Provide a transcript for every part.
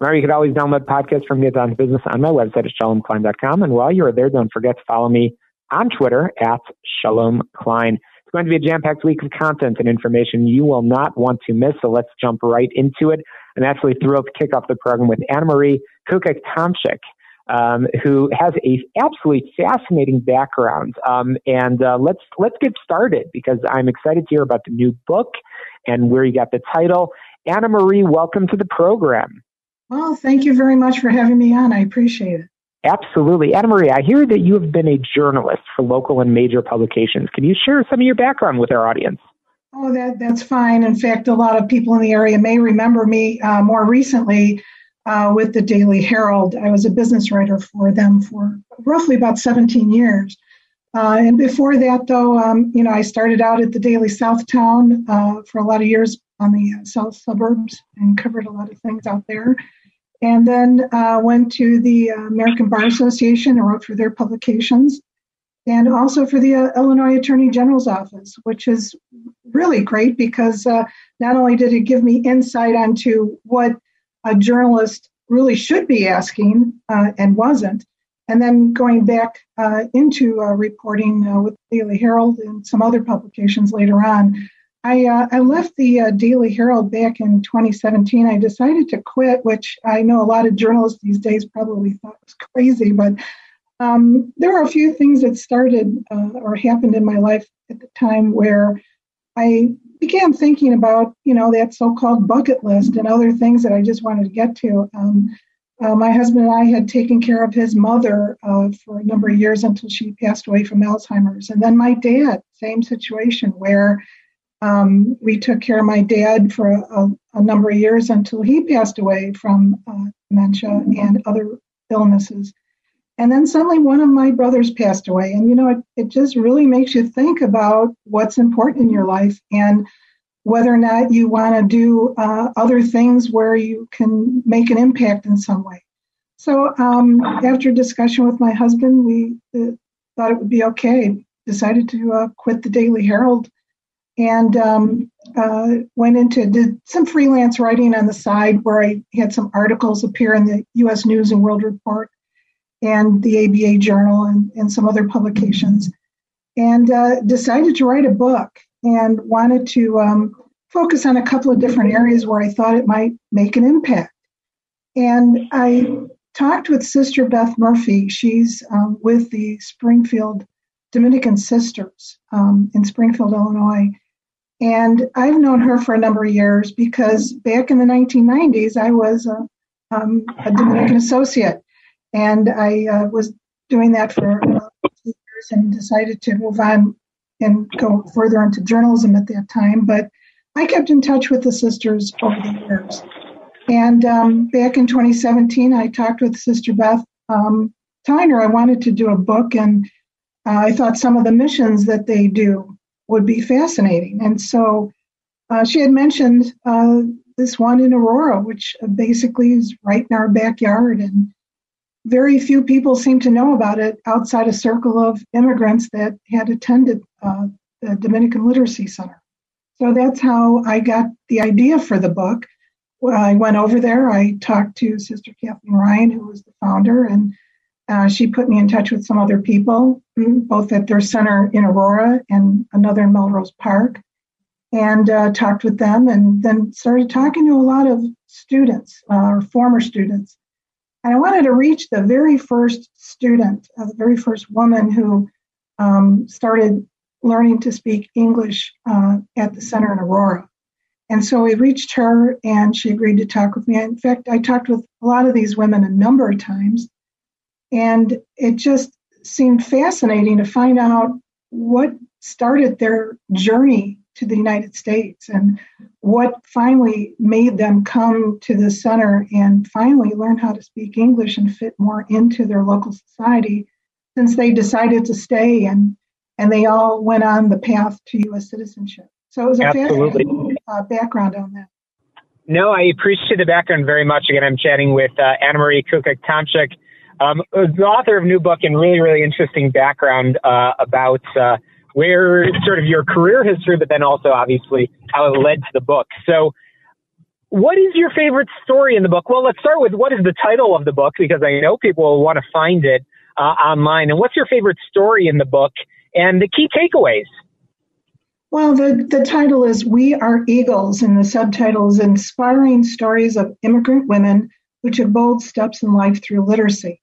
Remember, you can always download podcasts from Get Down to Business on my website at shalomklein.com. And while you're there, don't forget to follow me on Twitter at Shalom Klein. It's going to be a jam packed week of content and information you will not want to miss. So let's jump right into it. I'm actually thrilled to kick off the program with Anna Marie Kukec Tomczyk. Um, who has a absolutely fascinating background. Um, and uh, let's let's get started because I'm excited to hear about the new book and where you got the title. Anna Marie, welcome to the program. Well, thank you very much for having me on. I appreciate it. Absolutely. Anna Marie, I hear that you have been a journalist for local and major publications. Can you share some of your background with our audience? Oh, that, that's fine. In fact, a lot of people in the area may remember me uh, more recently uh, with the Daily Herald. I was a business writer for them for roughly about 17 years. Uh, and before that, though, um, you know, I started out at the Daily Southtown uh, for a lot of years on the south suburbs and covered a lot of things out there and then uh, went to the uh, American Bar Association and wrote for their publications, and also for the uh, Illinois Attorney General's office, which is really great because uh, not only did it give me insight onto what a journalist really should be asking uh, and wasn't, and then going back uh, into reporting with the Daily Herald and some other publications later on I, uh, I left the uh, Daily Herald back in 2017. I decided to quit, which I know a lot of journalists these days probably thought was crazy, but um, there were a few things that started uh, or happened in my life at the time where I began thinking about, you know, that so-called bucket list and other things that I just wanted to get to. Um, uh, my husband and I had taken care of his mother uh, for a number of years until she passed away from Alzheimer's, and then my dad, same situation where um, we took care of my dad for a, a, number of years until he passed away from uh, dementia and other illnesses. And then suddenly one of my brothers passed away. And, you know, it, it just really makes you think about what's important in your life and whether or not you want to do uh, other things where you can make an impact in some way. So um, after discussion with my husband, we uh, thought it would be okay. Decided to uh, quit the Daily Herald and um, uh, went into did some freelance writing on the side where I had some articles appear in the U.S. News and World Report and the ABA Journal and, and some other publications, and uh, decided to write a book and wanted to um, focus on a couple of different areas where I thought it might make an impact. And I talked with Sister Beth Murphy. She's um, with the Springfield Dominican Sisters um, in Springfield, Illinois. And I've known her for a number of years because back in the 1990s, I was a, um, a Dominican associate. And I uh, was doing that for years and decided to move on and go further into journalism at that time. But I kept in touch with the sisters over the years. And um, back in 2017, I talked with Sister Beth, um, her I wanted to do a book, and uh, I thought some of the missions that they do would be fascinating. And so uh, she had mentioned uh, this one in Aurora, which basically is right in our backyard. And very few people seem to know about it outside a circle of immigrants that had attended uh, the Dominican Literacy Center. So that's how I got the idea for the book. I went over there. I talked to Sister Kathleen Ryan, who was the founder, and uh, she put me in touch with some other people, both at their center in Aurora and another in Melrose Park, and uh, talked with them, and then started talking to a lot of students uh, or former students. And I wanted to reach the very first student, uh, the very first woman who um, started learning to speak English uh, at the center in Aurora. And so we reached her and she agreed to talk with me. In fact, I talked with a lot of these women a number of times. And it just seemed fascinating to find out what started their journey to the United States and what finally made them come to the center and finally learn how to speak English and fit more into their local society since they decided to stay and and they all went on the path to U.S. citizenship. So it was a Absolutely. fascinating uh, background on that. No, I appreciate the background very much. Again, I'm chatting with uh, Anna Marie Kukec Tomczyk, um, the author of new book and really, really interesting background uh, about uh, where sort of your career history, but then also obviously how it led to the book. So, what is your favorite story in the book? Well, let's start with what is the title of the book because I know people will want to find it uh, online. And what's your favorite story in the book and the key takeaways? Well, the, the title is We Are Eagles, and the subtitle is Inspiring Stories of Immigrant Women Who Took Bold Steps in Life Through Literacy.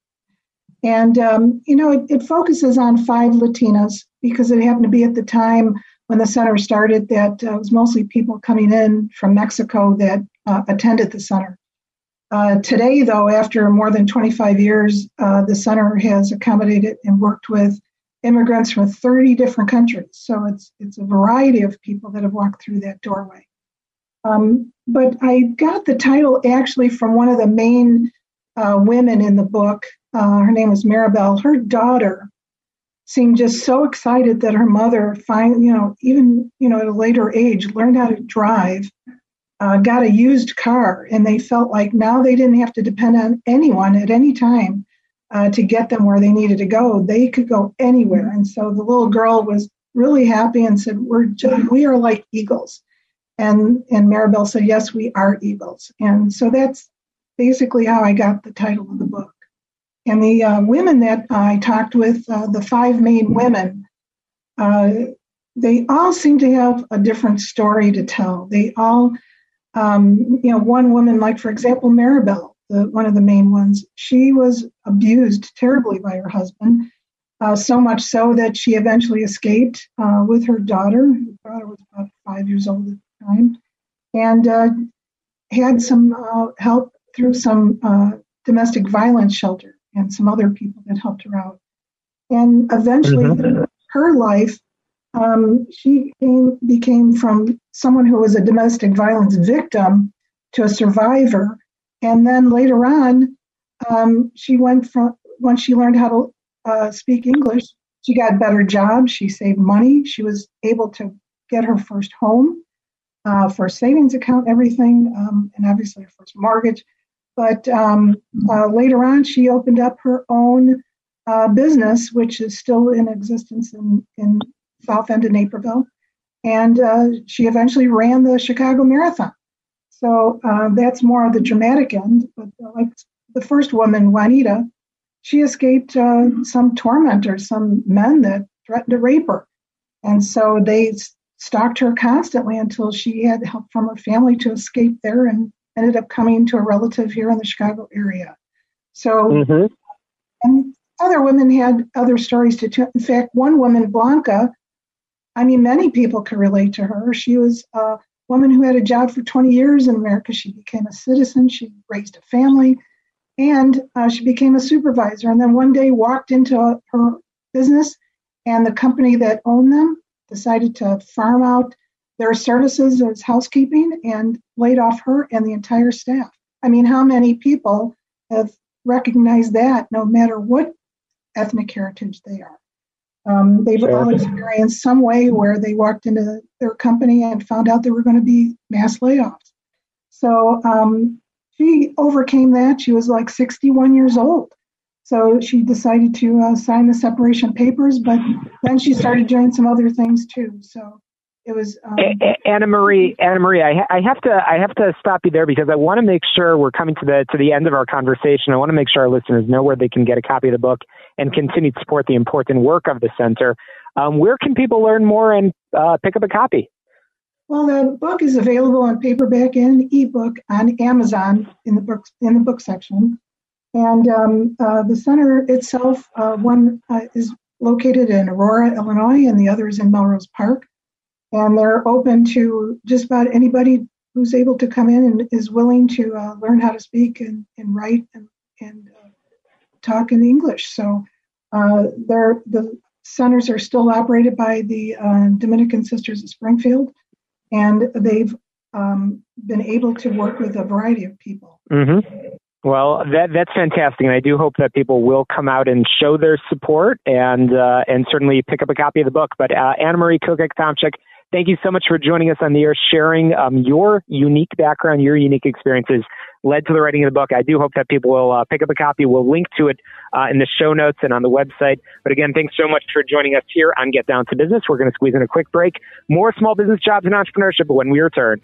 And, um, you know, it, it, focuses on five Latinas because it happened to be at the time when the center started that uh, it was mostly people coming in from Mexico that uh, attended the center. Uh, today, though, after more than 25 years, uh, the center has accommodated and worked with immigrants from 30 different countries. So it's it's a variety of people that have walked through that doorway. Um, but I got the title actually from one of the main uh, women in the book. Uh, her name is Maribel. Her daughter seemed just so excited that her mother, find you know, even you know at a later age, learned how to drive, uh, got a used car, and they felt like now they didn't have to depend on anyone at any time uh, to get them where they needed to go. They could go anywhere, and so the little girl was really happy and said, "We're just, we are like eagles." And and Maribel said, "Yes, we are eagles." And so that's basically how I got the title of the book. And the uh, women that I talked with, uh, the five main women, uh, they all seem to have a different story to tell. They all, um, you know, one woman, like for example, Maribel, the, one of the main ones, she was abused terribly by her husband, uh, so much so that she eventually escaped uh, with her daughter. Her daughter was about five years old at the time, and uh, had some help through some domestic violence shelter and some other people that helped her out. And eventually, mm-hmm. her life, um, she came, became from someone who was a domestic violence victim to a survivor and then later on, um, she went from once she learned how to uh, speak English, she got better jobs. She saved money. She was able to get her first home, uh, for savings account, everything, um, and obviously her first mortgage. But um, uh, later on, she opened up her own uh, business, which is still in existence in, in South End of Naperville. And uh, she eventually ran the Chicago Marathon. So uh, that's more of the dramatic end. But uh, like the first woman, Juanita, she escaped uh, some tormentors, some men that threatened to rape her. And so they stalked her constantly until she had help from her family to escape there and ended up coming to a relative here in the Chicago area. So, mm-hmm. and other women had other stories to tell. In fact, one woman, Blanca, I mean, many people could relate to her. She was a woman who had a job for 20 years in America. She became a citizen, she raised a family, and uh, she became a supervisor. And then one day walked into her business, and the company that owned them decided to farm out their services as housekeeping and laid off her and the entire staff. I mean, how many people have recognized that no matter what ethnic heritage they are? Um, they've sure. all experienced some way where they walked into their company and found out there were going to be mass layoffs. So um, she overcame that. She was like 61 years old. So she decided to uh, sign the separation papers, but then she started doing some other things too. So it was um, Anna Marie. Anna Marie, I, ha- I, have to I have to stop you there because I want to make sure we're coming to the to the end of our conversation. I want to make sure our listeners know where they can get a copy of the book and continue to support the important work of the center. Um, where can people learn more and uh, pick up a copy? Well, the book is available in paperback and ebook on Amazon in the book in the book section, and um, uh, the center itself, uh, one uh, is located in Aurora, Illinois, and the other is in Melrose Park, and they're open to just about anybody who's able to come in and is willing to uh, learn how to speak and, and write and, and uh, talk in English. So uh, the centers are still operated by the uh, Dominican Sisters of Springfield, and they've um, been able to work with a variety of people. Mm-hmm. Well, that that's fantastic, and I do hope that people will come out and show their support and uh, and certainly pick up a copy of the book. But uh, Anna Marie Kukec Tomczyk, thank you so much for joining us on the air, sharing um, your unique background, your unique experiences led to the writing of the book. I do hope that people will uh, pick up a copy. We'll link to it uh, in the show notes and on the website. But again, thanks so much for joining us here on Get Down to Business. We're going to squeeze in a quick break. More small business jobs and entrepreneurship when we return.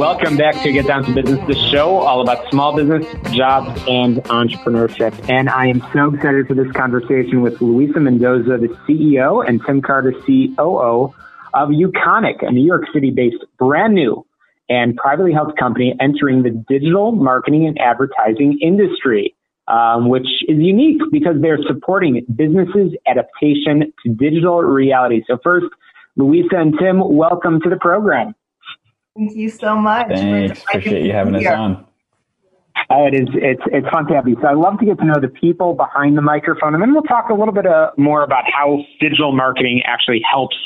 Welcome back to Get Down to Business, the show all about small business, jobs, and entrepreneurship. And I am so excited for this conversation with Luisa Mendoza, the CEO, and Tim Carter, COO of Uconic, a New York City based brand new and privately held company entering the digital marketing and advertising industry, um, which is unique because they're supporting businesses' adaptation to digital reality. So, first, Luisa and Tim, welcome to the program. Thank you so much. Thanks. Appreciate you having us on. Uh, it is it's it's fun to have you. So I love to get to know the people behind the microphone, and then we'll talk a little bit uh, more about how digital marketing actually helps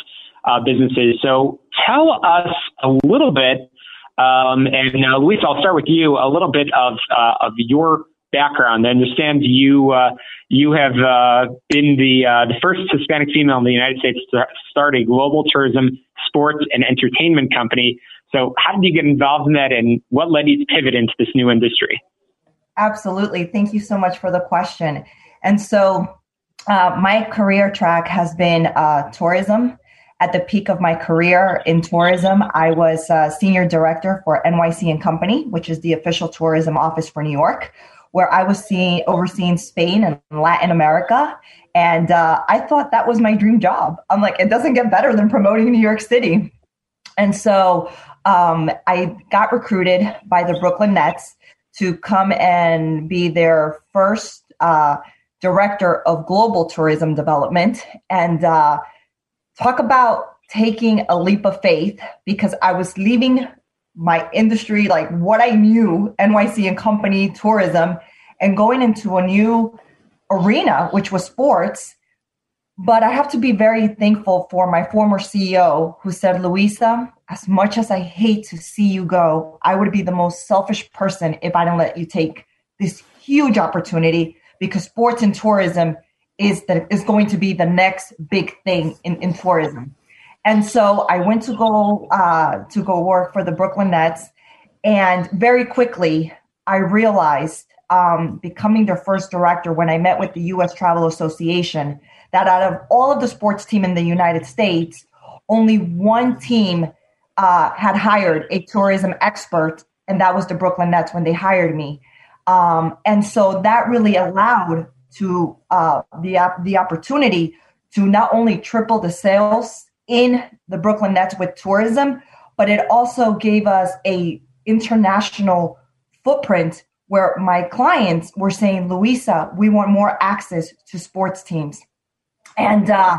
uh, businesses. So tell us a little bit, um, and uh, Luis, I'll start with you. A little bit of uh, of your background. I understand you uh, you have uh, been the uh, the first Hispanic female in the United States to start a global tourism, sports, and entertainment company. So, how did you get involved in that, and what led you to pivot into this new industry? Absolutely. Thank you so much for the question. And so, uh, my career track has been uh, tourism. At the peak of my career in tourism, I was uh, senior director for NYC and Company, which is the official tourism office for New York, where I was seeing overseeing Spain and Latin America. And uh, I thought that was my dream job. I'm like, it doesn't get better than promoting New York City. And so um, I got recruited by the Brooklyn Nets to come and be their first uh, director of global tourism development and uh, talk about taking a leap of faith because I was leaving my industry, like what I knew, NYC and company tourism, and going into a new arena, which was sports. But I have to be very thankful for my former CEO who said, Louisa, as much as I hate to see you go, I would be the most selfish person if I didn't let you take this huge opportunity because sports and tourism is the, is going to be the next big thing in, in tourism. And so I went to go uh, to go work for the Brooklyn Nets, and very quickly I realized, um, becoming their first director, when I met with the U.S. Travel Association, that out of all of the sports team in the United States, only one team uh, had hired a tourism expert, and that was the Brooklyn Nets when they hired me. Um, and so that really allowed to uh, the the opportunity to not only triple the sales in the Brooklyn Nets with tourism, but it also gave us a international footprint where my clients were saying, Louisa, we want more access to sports teams. And uh,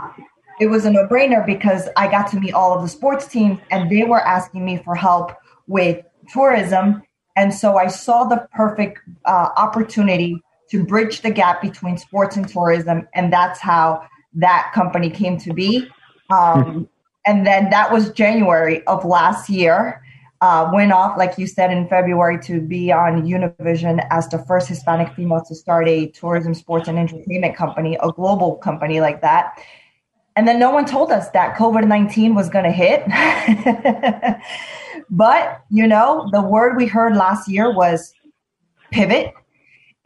it was a no brainer because I got to meet all of the sports teams and they were asking me for help with tourism. And so I saw the perfect uh, opportunity to bridge the gap between sports and tourism. And that's how that company came to be. Um, and then that was January of last year. Uh, went off, like you said, in February to be on Univision as the first Hispanic female to start a tourism, sports, and entertainment company, a global company like that. And then no one told us that COVID 19 was going to hit. but, you know, the word we heard last year was pivot.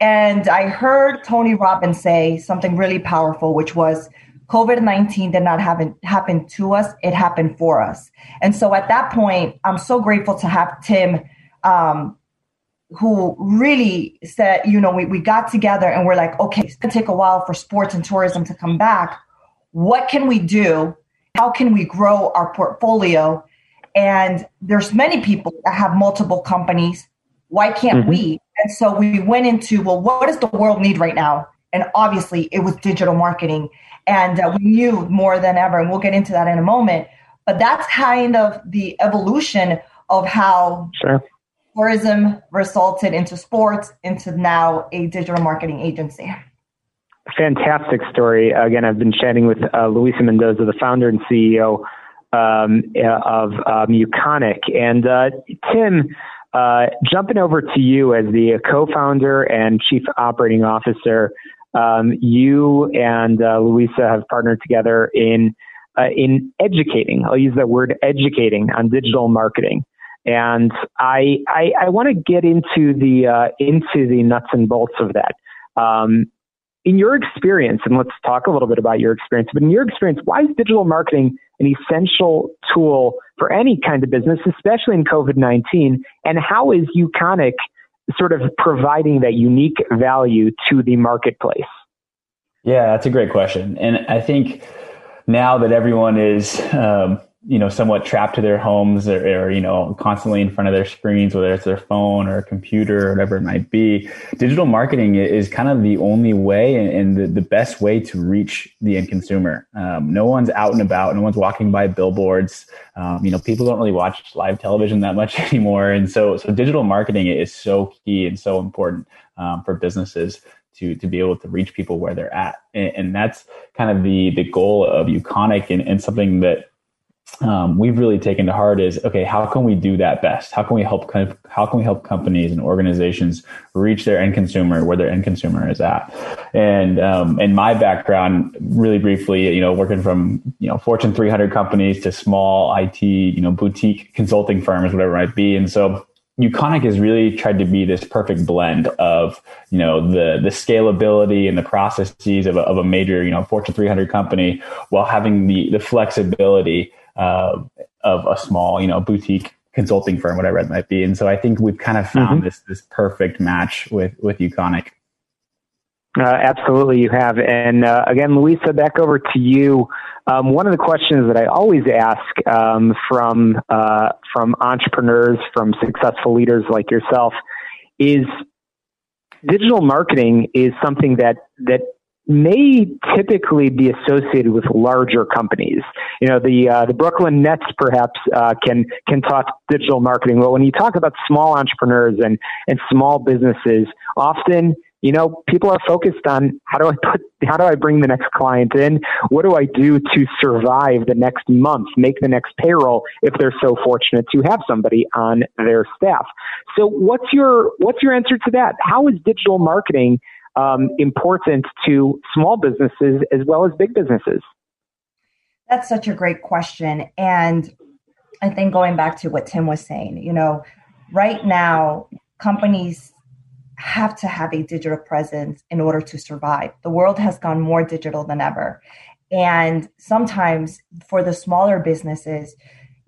And I heard Tony Robbins say something really powerful, which was COVID 19 did not happen, happen to us, it happened for us. And so at that point, I'm so grateful to have Tim um, who really said, you know, we, we got together and we're like, okay, it's gonna take a while for sports and tourism to come back. What can we do? How can we grow our portfolio? And there's many people that have multiple companies. Why can't mm-hmm. we? And so we went into, well, what does the world need right now? And obviously it was digital marketing. And uh, we knew more than ever, and we'll get into that in a moment. But that's kind of the evolution of how sure tourism resulted into sports, into now a digital marketing agency. Fantastic story. Again, I've been chatting with uh, Luisa Mendoza, the founder and CEO um, of um, Uconic. And uh, Tim, uh, jumping over to you as the co-founder and chief operating officer, um, you and uh, Luisa have partnered together in uh, in educating. I'll use that word educating on digital marketing. And I, I, I want to get into the, uh, into the nuts and bolts of that. Um, in your experience, and let's talk a little bit about your experience, but in your experience, why is digital marketing an essential tool for any kind of business, especially in COVID 19? And how is Uconic sort of providing that unique value to the marketplace? Yeah, that's a great question. And I think now that everyone is, um, you know, somewhat trapped to their homes or, or, you know, constantly in front of their screens, whether it's their phone or a computer or whatever it might be, digital marketing is kind of the only way and, and the, the best way to reach the end consumer. Um, no one's out and about. No one's walking by billboards. Um, you know, people don't really watch live television that much anymore. And so, so digital marketing is so key and so important um, for businesses to to be able to reach people where they're at and, and, that's kind of the the goal of Uconic and, and something that um, we've really taken to heart is okay how can we do that best? How can we help how can we help companies and organizations reach their end consumer where their end consumer is at? And um, in my background really briefly you know working from you know fortune 300 companies to small it you know boutique consulting firms whatever it might be. And so Uconic has really tried to be this perfect blend of, you know, the the scalability and the processes of a, of a major, you know, Fortune 300 company, while having the the flexibility uh, of a small, you know, boutique consulting firm, whatever it might be. And so I think we've kind of found mm-hmm. this this perfect match with with Uconic. Uh, absolutely, you have. And uh, again, Luisa, back over to you. Um, one of the questions that I always ask um, from uh, from entrepreneurs, from successful leaders like yourself, is digital marketing is something that that may typically be associated with larger companies. You know, the uh, the Brooklyn Nets perhaps uh, can can talk digital marketing, but when you talk about small entrepreneurs and and small businesses, often you know, people are focused on how do I put, how do I bring the next client in? What do I do to survive the next month, make the next payroll if they're so fortunate to have somebody on their staff? So what's your, what's your answer to that? How is digital marketing um, important to small businesses as well as big businesses? That's such a great question. And I think going back to what Tim was saying, you know, right now, companies have to have a digital presence in order to survive. The world has gone more digital than ever. And sometimes for the smaller businesses,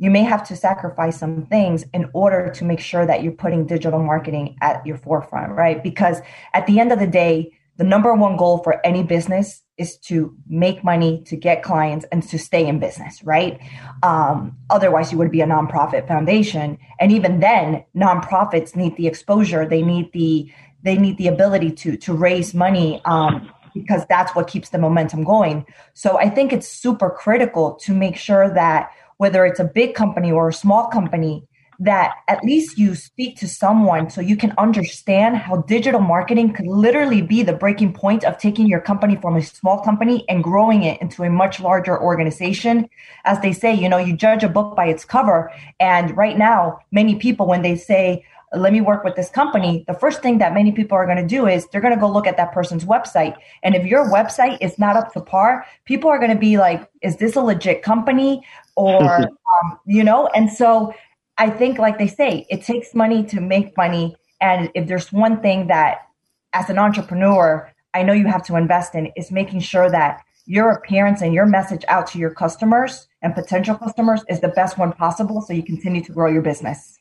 you may have to sacrifice some things in order to make sure that you're putting digital marketing at your forefront, right? Because at the end of the day, the number one goal for any business is to make money, to get clients, and to stay in business, right? Um, otherwise, you would be a nonprofit foundation, and even then, nonprofits need the exposure. They need the they need the ability to to raise money um, because that's what keeps the momentum going. So I think it's super critical to make sure that whether it's a big company or a small company, that at least you speak to someone so you can understand how digital marketing could literally be the breaking point of taking your company from a small company and growing it into a much larger organization. As they say, you know, you judge a book by its cover. And right now, many people, when they say, let me work with this company, the first thing that many people are going to do is they're going to go look at that person's website. And if your website is not up to par, people are going to be like, is this a legit company? Or, um, you know, and so I think, like they say, it takes money to make money. And if there's one thing that, as an entrepreneur, I know you have to invest in, is making sure that your appearance and your message out to your customers and potential customers is the best one possible so you continue to grow your business.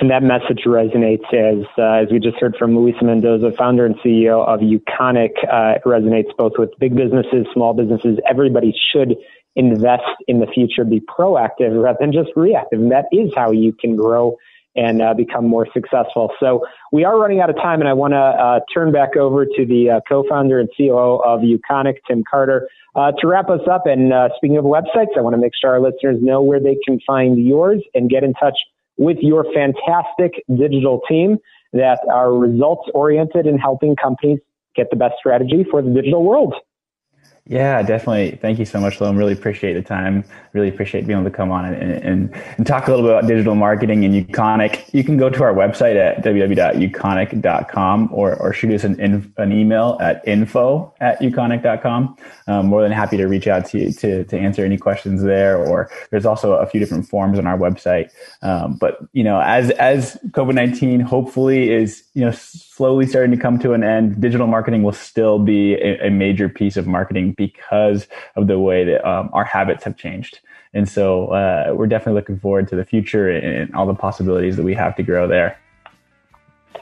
And that message resonates as, uh, as we just heard from Luisa Mendoza, founder and CEO of Uconic. Uh, it resonates both with big businesses, small businesses. Everybody should invest in the future, be proactive rather than just reactive. And that is how you can grow and uh, become more successful. So we are running out of time, and I want to uh, turn back over to the uh, co-founder and COO of Uconic, Tim Carter, uh, to wrap us up. And uh, speaking of websites, I want to make sure our listeners know where they can find yours and get in touch with your fantastic digital team that are results oriented in helping companies get the best strategy for the digital world. Yeah, definitely. Thank you so much, Loam. Really appreciate the time. Really appreciate being able to come on and, and, and talk a little bit about digital marketing and Uconic. You can go to our website at www.uconic.com or, or shoot us an, an email at info at uconic.com. Um, more than happy to reach out to you to, to answer any questions there. Or there's also a few different forms on our website. Um, but, you know, as, as COVID-19 hopefully is, you know, slowly starting to come to an end, digital marketing will still be a, a major piece of marketing because of the way that um, our habits have changed. And so uh, we're definitely looking forward to the future and all the possibilities that we have to grow there.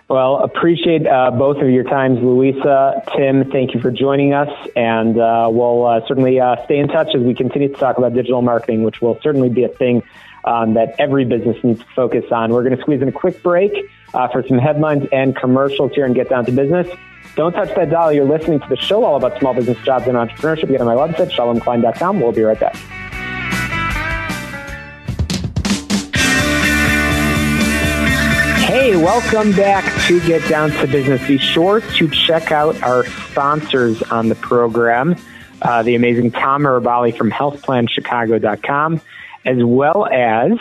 Well, appreciate uh, both of your times, Luisa, Tim. Thank you for joining us, and uh, we'll uh, certainly uh, stay in touch as we continue to talk about digital marketing, which will certainly be a thing um, that every business needs to focus on. We're going to squeeze in a quick break uh, for some headlines and commercials here and get down to business. Don't touch that dial. You're listening to the show all about small business jobs and entrepreneurship. Get on my website, shalomklein.com. We'll be right back. Hey, welcome back to Get Down to Business. Be sure to check out our sponsors on the program, uh, the amazing Tom Mirabali from healthplanchicago.com, as well as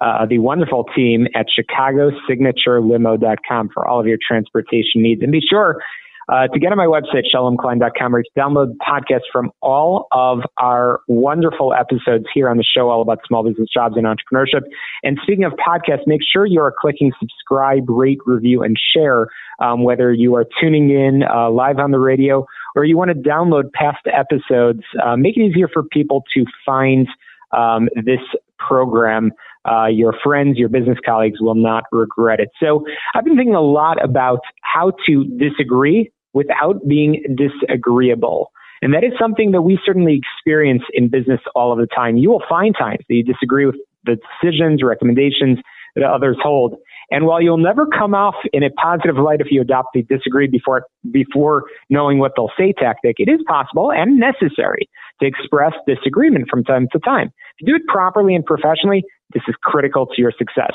uh, the wonderful team at ChicagoSignatureLimo.com for all of your transportation needs. And be sure uh, to get on my website, shalomklein.com, or to download podcasts from all of our wonderful episodes here on the show, all about small business jobs and entrepreneurship. And speaking of podcasts, make sure you are clicking subscribe, rate, review, and share, um, whether you are tuning in uh, live on the radio or you want to download past episodes. Uh, make it easier for people to find um, this program. Uh, your friends, your business colleagues will not regret it. So I've been thinking a lot about how to disagree without being disagreeable. And that is something that we certainly experience in business all of the time. You will find times that you disagree with the decisions, recommendations that others hold. And while you'll never come off in a positive light if you adopt the disagree before, before knowing what they'll say tactic, it is possible and necessary to express disagreement from time to time. You do it properly and professionally, this is critical to your success.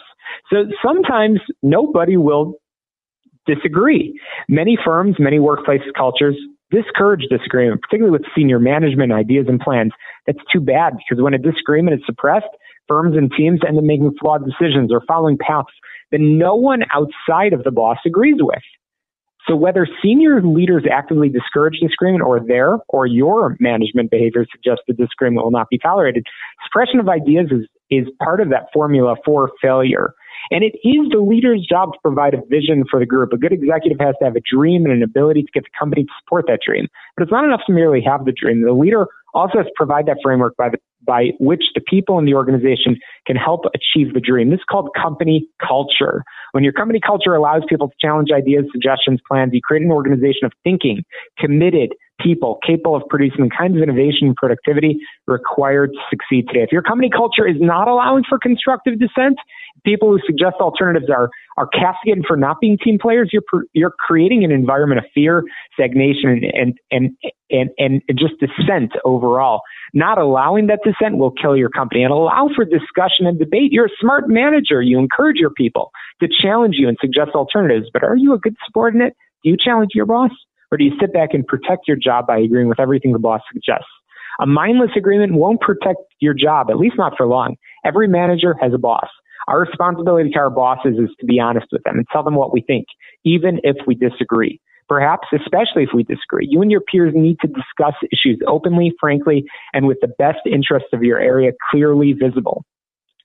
So sometimes nobody will disagree. Many firms, many workplace cultures discourage disagreement, particularly with senior management ideas and plans. That's too bad because when a disagreement is suppressed, firms and teams end up making flawed decisions or following paths that no one outside of the boss agrees with. So whether senior leaders actively discourage disagreement or their or your management behavior suggests that disagreement will not be tolerated, suppression of ideas is, is part of that formula for failure. And it is the leader's job to provide a vision for the group. A good executive has to have a dream and an ability to get the company to support that dream. But it's not enough to merely have the dream. The leader also has to provide that framework by the by which the people in the organization can help achieve the dream. This is called company culture. When your company culture allows people to challenge ideas, suggestions, plans, you create an organization of thinking, committed people capable of producing the kinds of innovation and productivity required to succeed today. If your company culture is not allowing for constructive dissent, people who suggest alternatives are are castigated for not being team players. You're you're creating an environment of fear, stagnation, and and and and, just dissent overall. Not allowing that will kill your company. And allow for discussion and debate. You're a smart manager. You encourage your people to challenge you and suggest alternatives. But are you a good subordinate? Do you challenge your boss, or do you sit back and protect your job by agreeing with everything the boss suggests? A mindless agreement won't protect your job, at least not for long. Every manager has a boss. Our responsibility to our bosses is to be honest with them and tell them what we think, even if we disagree. Perhaps, especially if we disagree, you and your peers need to discuss issues openly, frankly, and with the best interests of your area clearly visible.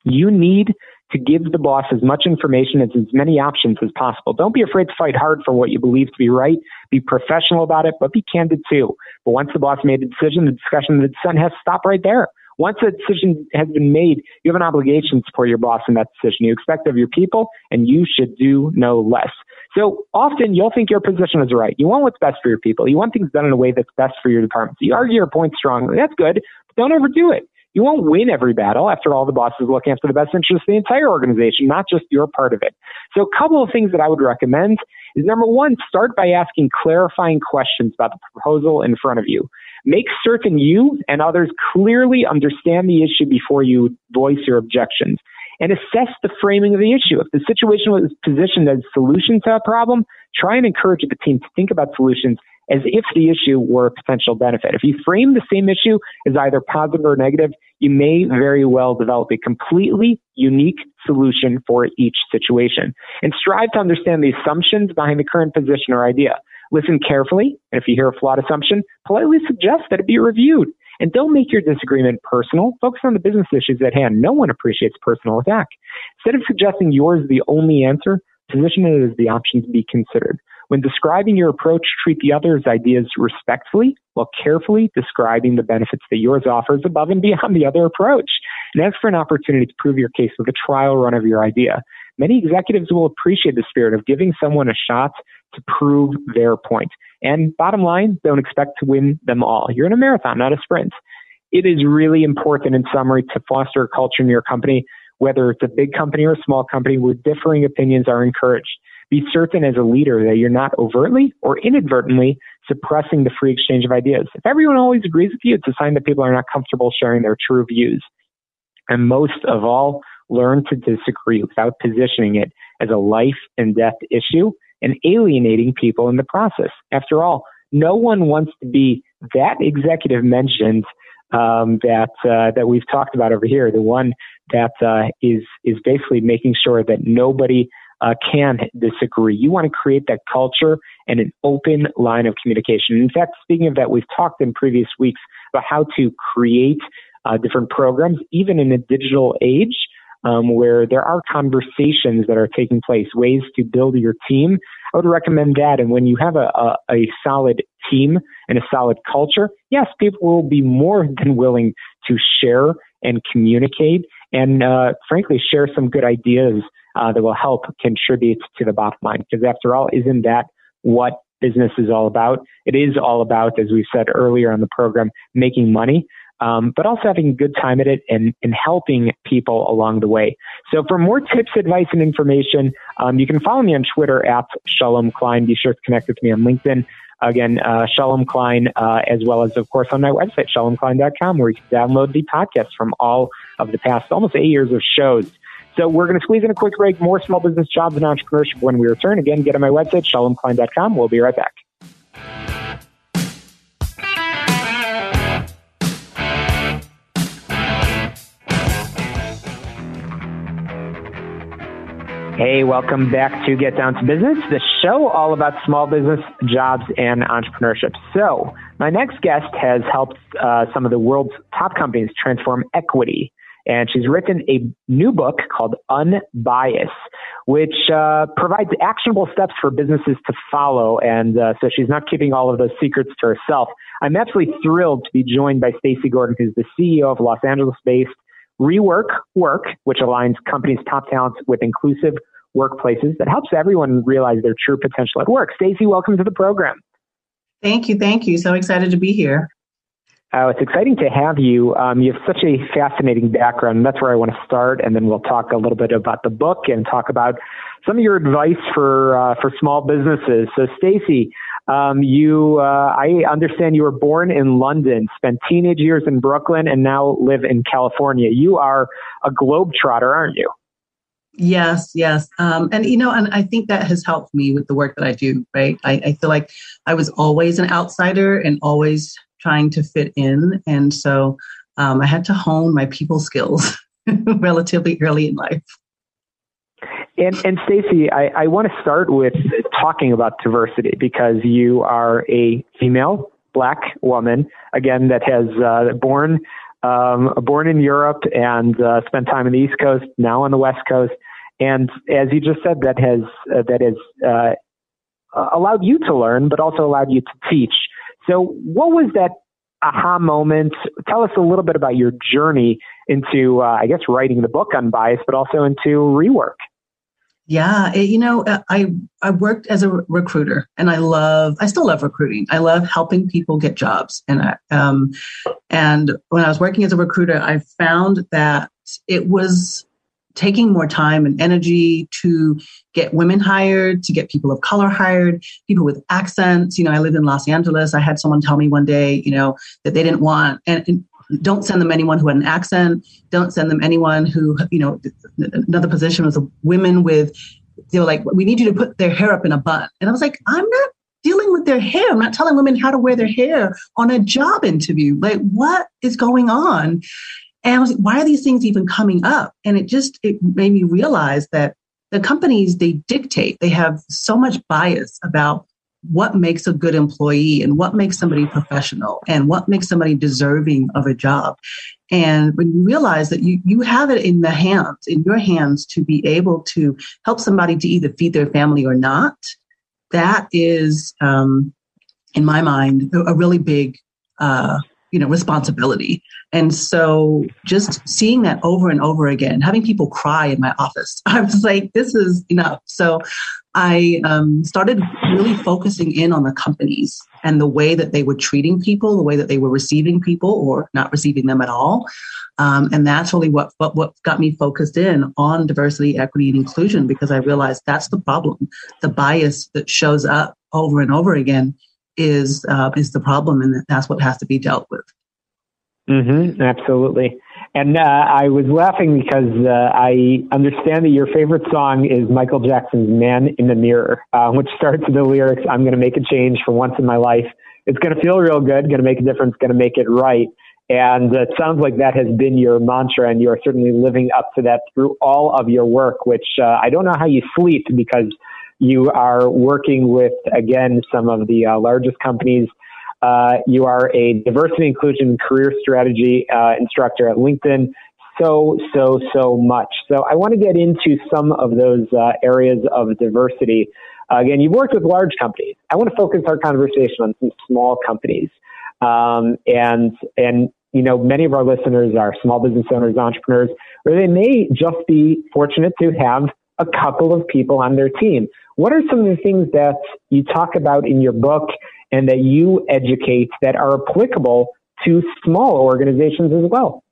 You need to give the boss as much information as as many options as possible. Don't be afraid to fight hard for what you believe to be right. Be professional about it, but be candid too. But once the boss made a decision, the discussion, the dissent has to stop right there. Once a decision has been made, you have an obligation to support your boss in that decision. You expect of your people, and you should do no less. So often you'll think your position is right. You want what's best for your people. You want things done in a way that's best for your department. So you argue your point strongly. That's good, but don't overdo it. You won't win every battle. After all, the boss is looking after the best interests of the entire organization, not just your part of it. So a couple of things that I would recommend is number one, start by asking clarifying questions about the proposal in front of you. Make certain you and others clearly understand the issue before you voice your objections and assess the framing of the issue. If the situation was positioned as a solution to a problem, try and encourage the team to think about solutions as if the issue were a potential benefit. If you frame the same issue as either positive or negative, you may very well develop a completely unique solution for each situation. And strive to understand the assumptions behind the current position or idea. Listen carefully, and if you hear a flawed assumption, politely suggest that it be reviewed. And don't make your disagreement personal. Focus on the business issues at hand. No one appreciates personal attack. Instead of suggesting yours is the only answer, position it as the option to be considered. When describing your approach, treat the other's ideas respectfully while carefully describing the benefits that yours offers above and beyond the other approach. And ask for an opportunity to prove your case with a trial run of your idea. Many executives will appreciate the spirit of giving someone a shot to prove their point. And bottom line, don't expect to win them all. You're in a marathon, not a sprint. It is really important, in summary, to foster a culture in your company, whether it's a big company or a small company, where differing opinions are encouraged. Be certain as a leader that you're not overtly or inadvertently suppressing the free exchange of ideas. If everyone always agrees with you, it's a sign that people are not comfortable sharing their true views. And most of all, learn to disagree without positioning it as a life and death issue and alienating people in the process. After all, no one wants to be that executive mentioned um, that uh, that we've talked about over here, the one that uh, is is basically making sure that nobody uh, can disagree. You want to create that culture and an open line of communication. In fact, speaking of that, we've talked in previous weeks about how to create uh, different programs, even in a digital age um, where there are conversations that are taking place, ways to build your team. I would recommend that. And when you have a, a, a solid team and a solid culture, yes, people will be more than willing to share and communicate and, uh, frankly, share some good ideas uh, that will help contribute to the bottom line. Because after all, isn't that what business is all about? It is all about, as we said earlier on the program, making money um, but also having a good time at it and, and helping people along the way. So for more tips, advice, and information, um, you can follow me on Twitter at Shalom Klein. Be sure to connect with me on LinkedIn. Again, uh, Shalom Klein, uh, as well as, of course, on my website, shalomklein.com, where you can download the podcast from all of the past almost eight years of shows. So we're going to squeeze in a quick break, more small business jobs and entrepreneurship when we return. Again, get on my website, shalomklein.com. We'll be right back. Hey, welcome back to Get Down to Business, the show all about small business, jobs, and entrepreneurship. So, my next guest has helped uh, some of the world's top companies transform equity. And she's written a new book called Unbias, which uh, provides actionable steps for businesses to follow. And uh, so she's not keeping all of those secrets to herself. I'm absolutely thrilled to be joined by Stacy Gordon, who's the CEO of Los Angeles based Rework Work, which aligns companies' top talents with inclusive workplaces that helps everyone realize their true potential at work. Stacy, welcome to the program. Thank you. Thank you. So excited to be here. Oh, it's exciting to have you. Um, you have such a fascinating background. That's where I want to start, and then we'll talk a little bit about the book and talk about some of your advice for uh, for small businesses. So, Stacy, um, you, uh, I understand you were born in London, spent teenage years in Brooklyn, and now live in California. You are a globetrotter, aren't you? Yes, yes. Um, and, you know, and I think that has helped me with the work that I do, right? I, I feel like I was always an outsider and always trying to fit in. And so um, I had to hone my people skills relatively early in life. And, and Stacy, I, I want to start with talking about diversity because you are a female black woman, again, that has uh, born um, born in Europe and uh, spent time on the East Coast, now on the West Coast, and as you just said, that has uh, that has uh, allowed you to learn, but also allowed you to teach. So, what was that aha moment? Tell us a little bit about your journey into, uh, I guess, writing the book Unbias, but also into rework. Yeah, it, you know, uh, I I worked as a recruiter, and I love, I still love recruiting. I love helping people get jobs, and I, um, and when I was working as a recruiter, I found that it was taking more time and energy to get women hired, to get people of color hired, people with accents. You know, I lived in Los Angeles. I had someone tell me one day, you know, that they didn't want, and, and don't send them anyone who had an accent. Don't send them anyone who, you know, another position was women with, they were like, we need you to put their hair up in a bun. And I was like, I'm not dealing with their hair. I'm not telling women how to wear their hair on a job interview. Like, what is going on? And I was like, why are these things even coming up? And it just, it made me realize that the companies, they dictate, they have so much bias about what makes a good employee and what makes somebody professional and what makes somebody deserving of a job. And when you realize that you, you have it in the hands, in your hands to be able to help somebody to either feed their family or not, that is, um, in my mind, a, really big uh, you know responsibility and so just seeing that over and over again having people cry in my office i was like this is enough so i um, started really focusing in on the companies and the way that they were treating people the way that they were receiving people or not receiving them at all um, and that's really what, what what got me focused in on diversity equity and inclusion because i realized that's the problem the bias that shows up over and over again is uh, is the problem, and that's what has to be dealt with. Mm-hmm, absolutely. And uh, I was laughing because uh, I understand that your favorite song is Michael Jackson's "Man in the Mirror," uh, which starts with the lyrics, "I'm going to make a change for once in my life. It's going to feel real good, going to make a difference, going to make it right." And it sounds like that has been your mantra, and you are certainly living up to that through all of your work. Which uh, I don't know how you sleep because you are working with, again, some of the uh, largest companies. Uh, you are a diversity, inclusion, career strategy uh, instructor at LinkedIn. So, so, so much. So, I want to get into some of those uh, areas of diversity. again, you've worked with large companies. I want to focus our conversation on some small companies. Um, and, and, you know, many of our listeners are small business owners, entrepreneurs, or they may just be fortunate to have a couple of people on their team. What are some of the things that you talk about in your book and that you educate that are applicable to small organizations as well?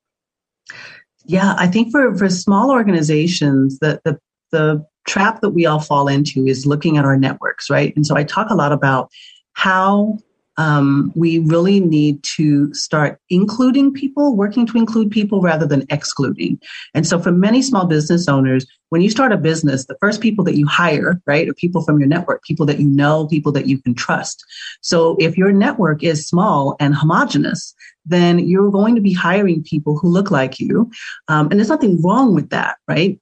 Yeah, I think for, for small organizations, the, the, the trap that we all fall into is looking at our networks, right? And so I talk a lot about how um, we really need to start including people, working to include people rather than excluding. And so for many small business owners, when you start a business, the first people that you hire, right, are people from your network, people that you know, people that you can trust. So if your network is small and homogenous, then you're going to be hiring people who look like you. Um, and there's nothing wrong with that, right?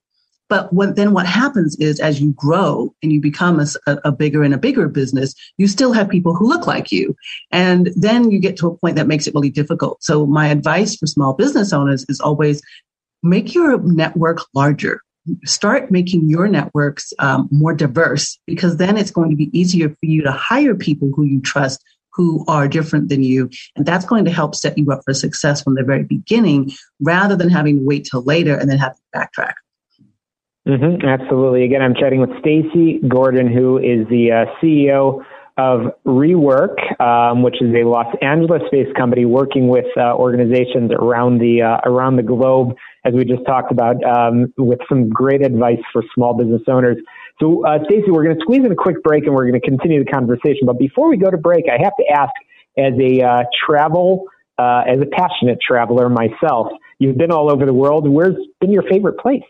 But what, then what happens is as you grow and you become a, a, bigger and a bigger business, you still have people who look like you. And then you get to a point that makes it really difficult. So my advice for small business owners is always make your network larger. Start making your networks um, more diverse because then it's going to be easier for you to hire people who you trust who are different than you. And that's going to help set you up for success from the very beginning rather than having to wait till later and then have to backtrack. Mm-hmm, absolutely. Again, I'm chatting with Stacy Gordon, who is the uh, CEO of Rework, um, which is a Los Angeles-based company working with uh, organizations around the uh, around the globe, as we just talked about, um, with some great advice for small business owners. So, uh, Stacy, we're going to squeeze in a quick break, and we're going to continue the conversation. But before we go to break, I have to ask, as a uh, travel, uh, as a passionate traveler myself, you've been all over the world. Where's been your favorite place?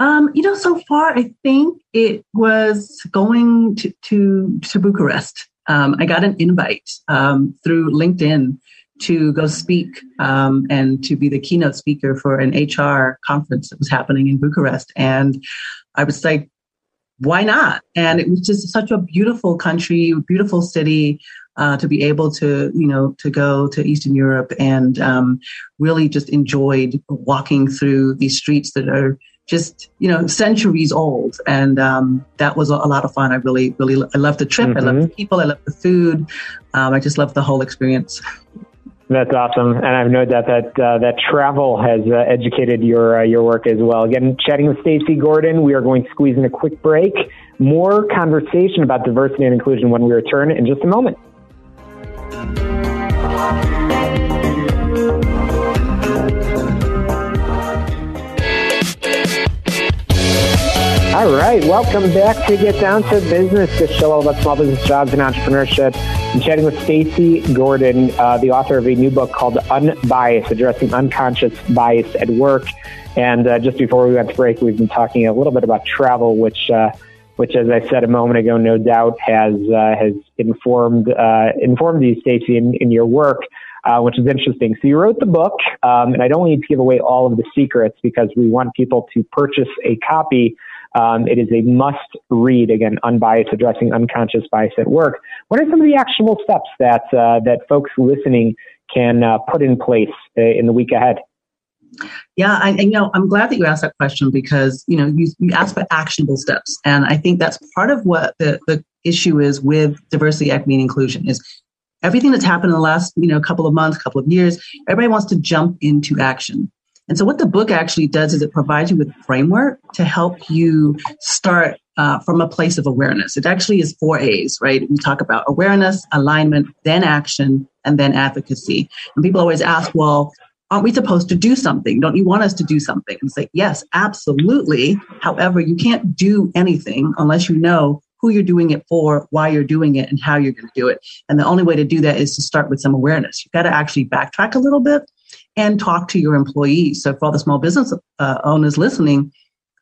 Um, you know, so far I think it was going to to, to Bucharest. Um, I got an invite um, through LinkedIn to go speak um, and to be the keynote speaker for an HR conference that was happening in Bucharest. And I was like, why not? And it was just such a beautiful country, beautiful city. Uh, to be able to, you know, to go to Eastern Europe and um, really just enjoyed walking through these streets that are just you know centuries old and um, that was a, lot of fun i really really i loved the trip mm-hmm. i loved the mm-hmm. people i loved the food um, i just loved the whole experience that's awesome, and I've no doubt that uh, that travel has uh, educated your uh, your work as well. Again, chatting with Stacy Gordon, we are going to squeeze in a quick break. More conversation about diversity and inclusion when we return in just a moment. All right, welcome back to Get Down to Business, the show all about small business jobs and entrepreneurship. I'm chatting with Stacy Gordon, uh, the author of a new book called Unbiased, addressing unconscious bias at work. And uh, just before we went to break, we've been talking a little bit about travel, which, uh, which, as I said a moment ago, no doubt has uh, has informed uh, informed you, Stacy, in, in your work. Uh, which is interesting. So you wrote the book, um, and I don't need to give away all of the secrets because we want people to purchase a copy um, it is a must read, again, unbiased, addressing unconscious bias at work. What are some of the actionable steps that, uh, that folks listening can uh, put in place uh, in the week ahead? Yeah, I, you know, I'm glad that you asked that question because you know you, you asked for actionable steps, and I think that's part of what the, the issue is with diversity, equity, and inclusion is everything that's happened in the last you know couple of months, couple of years. Everybody wants to jump into action, and so, what the book actually does is it provides you with a framework to help you start uh, from a place of awareness. It actually is four A's, right? We talk about awareness, alignment, then action, and then advocacy. And people always ask, well, aren't we supposed to do something? Don't you want us to do something? And say, yes, absolutely. However, you can't do anything unless you know who you're doing it for, why you're doing it, and how you're going to do it. And the only way to do that is to start with some awareness. You've got to actually backtrack a little bit and talk to your employees. So for all the small business uh, owners listening,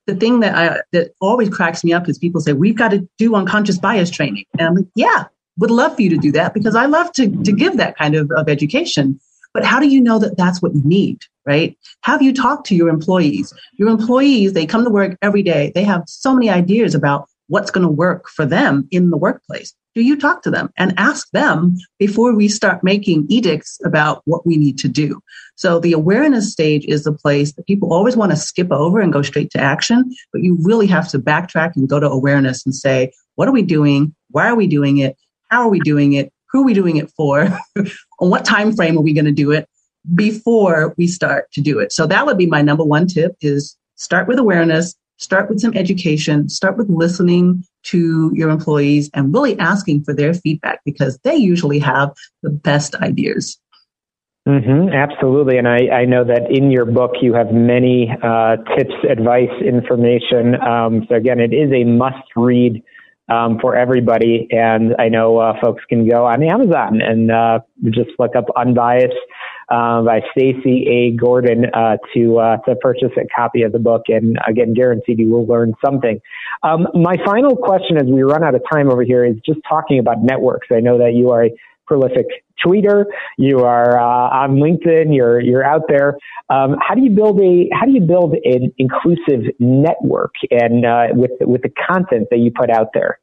the thing that I that always cracks me up is people say we've got to do unconscious bias training, and I'm like, yeah, would love for you to do that because I love to to give that kind of, of education. But how do you know that that's what you need, right? Have you talked to your employees? Your employees, they come to work every day. They have so many ideas about what's going to work for them in the workplace do you talk to them and ask them before we start making edicts about what we need to do? So the awareness stage is the place that people always want to skip over and go straight to action, but you really have to backtrack and go to awareness and say, what are we doing? Why are we doing it? How are we doing it? Who are we doing it for? On what time frame are we going to do it before we start to do it? So that would be my number one tip is start with awareness, start with some education, start with listening to your employees and really asking for their feedback because they usually have the best ideas. Mm-hmm, absolutely. And I, I, know that in your book you have many uh, tips, advice, information. Um, so, again, it is a must read um, for everybody. And I know uh, folks can go on Amazon and uh, just look up Unbiased uh, by Stacy A. Gordon uh, to uh, to purchase a copy of the book, and again, guaranteed you will learn something. Um, my final question, as we run out of time over here, is just talking about networks. I know that you are a prolific tweeter. You are uh, on LinkedIn. You're you're out there. Um, how do you build a How do you build an inclusive network and uh, with with the content that you put out there?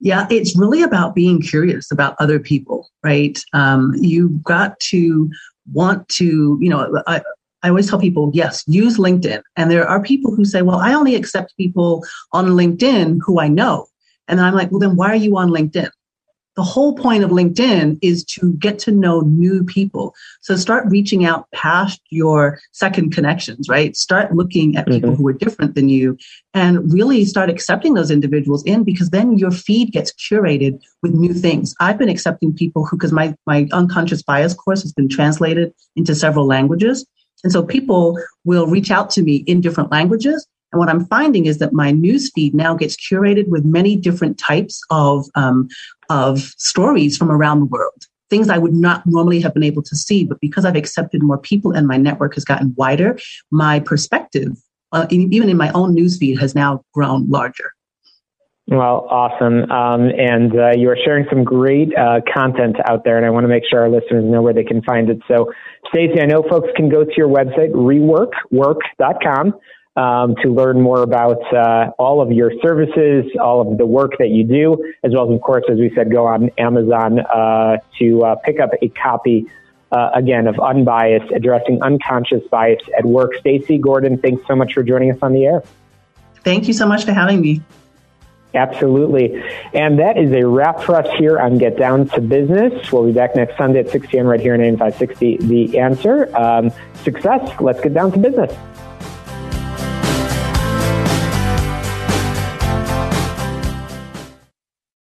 Yeah, it's really about being curious about other people, right? Um, you've got to want to, you know, I, I always tell people, yes, use LinkedIn. And there are people who say, well, I only accept people on LinkedIn who I know. And I'm like, well, then why are you on LinkedIn? The whole point of LinkedIn is to get to know new people. So start reaching out past your second connections, right? Start looking at people mm-hmm. who are different than you and really start accepting those individuals in because then your feed gets curated with new things. I've been accepting people who, because my, my unconscious bias course has been translated into several languages. And so people will reach out to me in different languages and what I'm finding is that my newsfeed now gets curated with many different types of, um, of stories from around the world. Things I would not normally have been able to see, but because I've accepted more people and my network has gotten wider, my perspective, uh, even in my own newsfeed, has now grown larger. Well, awesome. Um, and uh, you are sharing some great uh, content out there, and I want to make sure our listeners know where they can find it. So, Stacy, I know folks can go to your website, reworkwork.com um, to learn more about uh, all of your services, all of the work that you do, as well as, of course, as we said, go on Amazon uh, to uh, pick up a copy uh, again, of unbiased, addressing unconscious bias at work. Stacy Gordon, thanks so much for joining us on the air. Thank you so much for having me. Absolutely. And that is a wrap for us here on Get Down to Business. We'll be back next Sunday at 6 p.m. right here on AM 560. The answer um, success. Let's get down to business.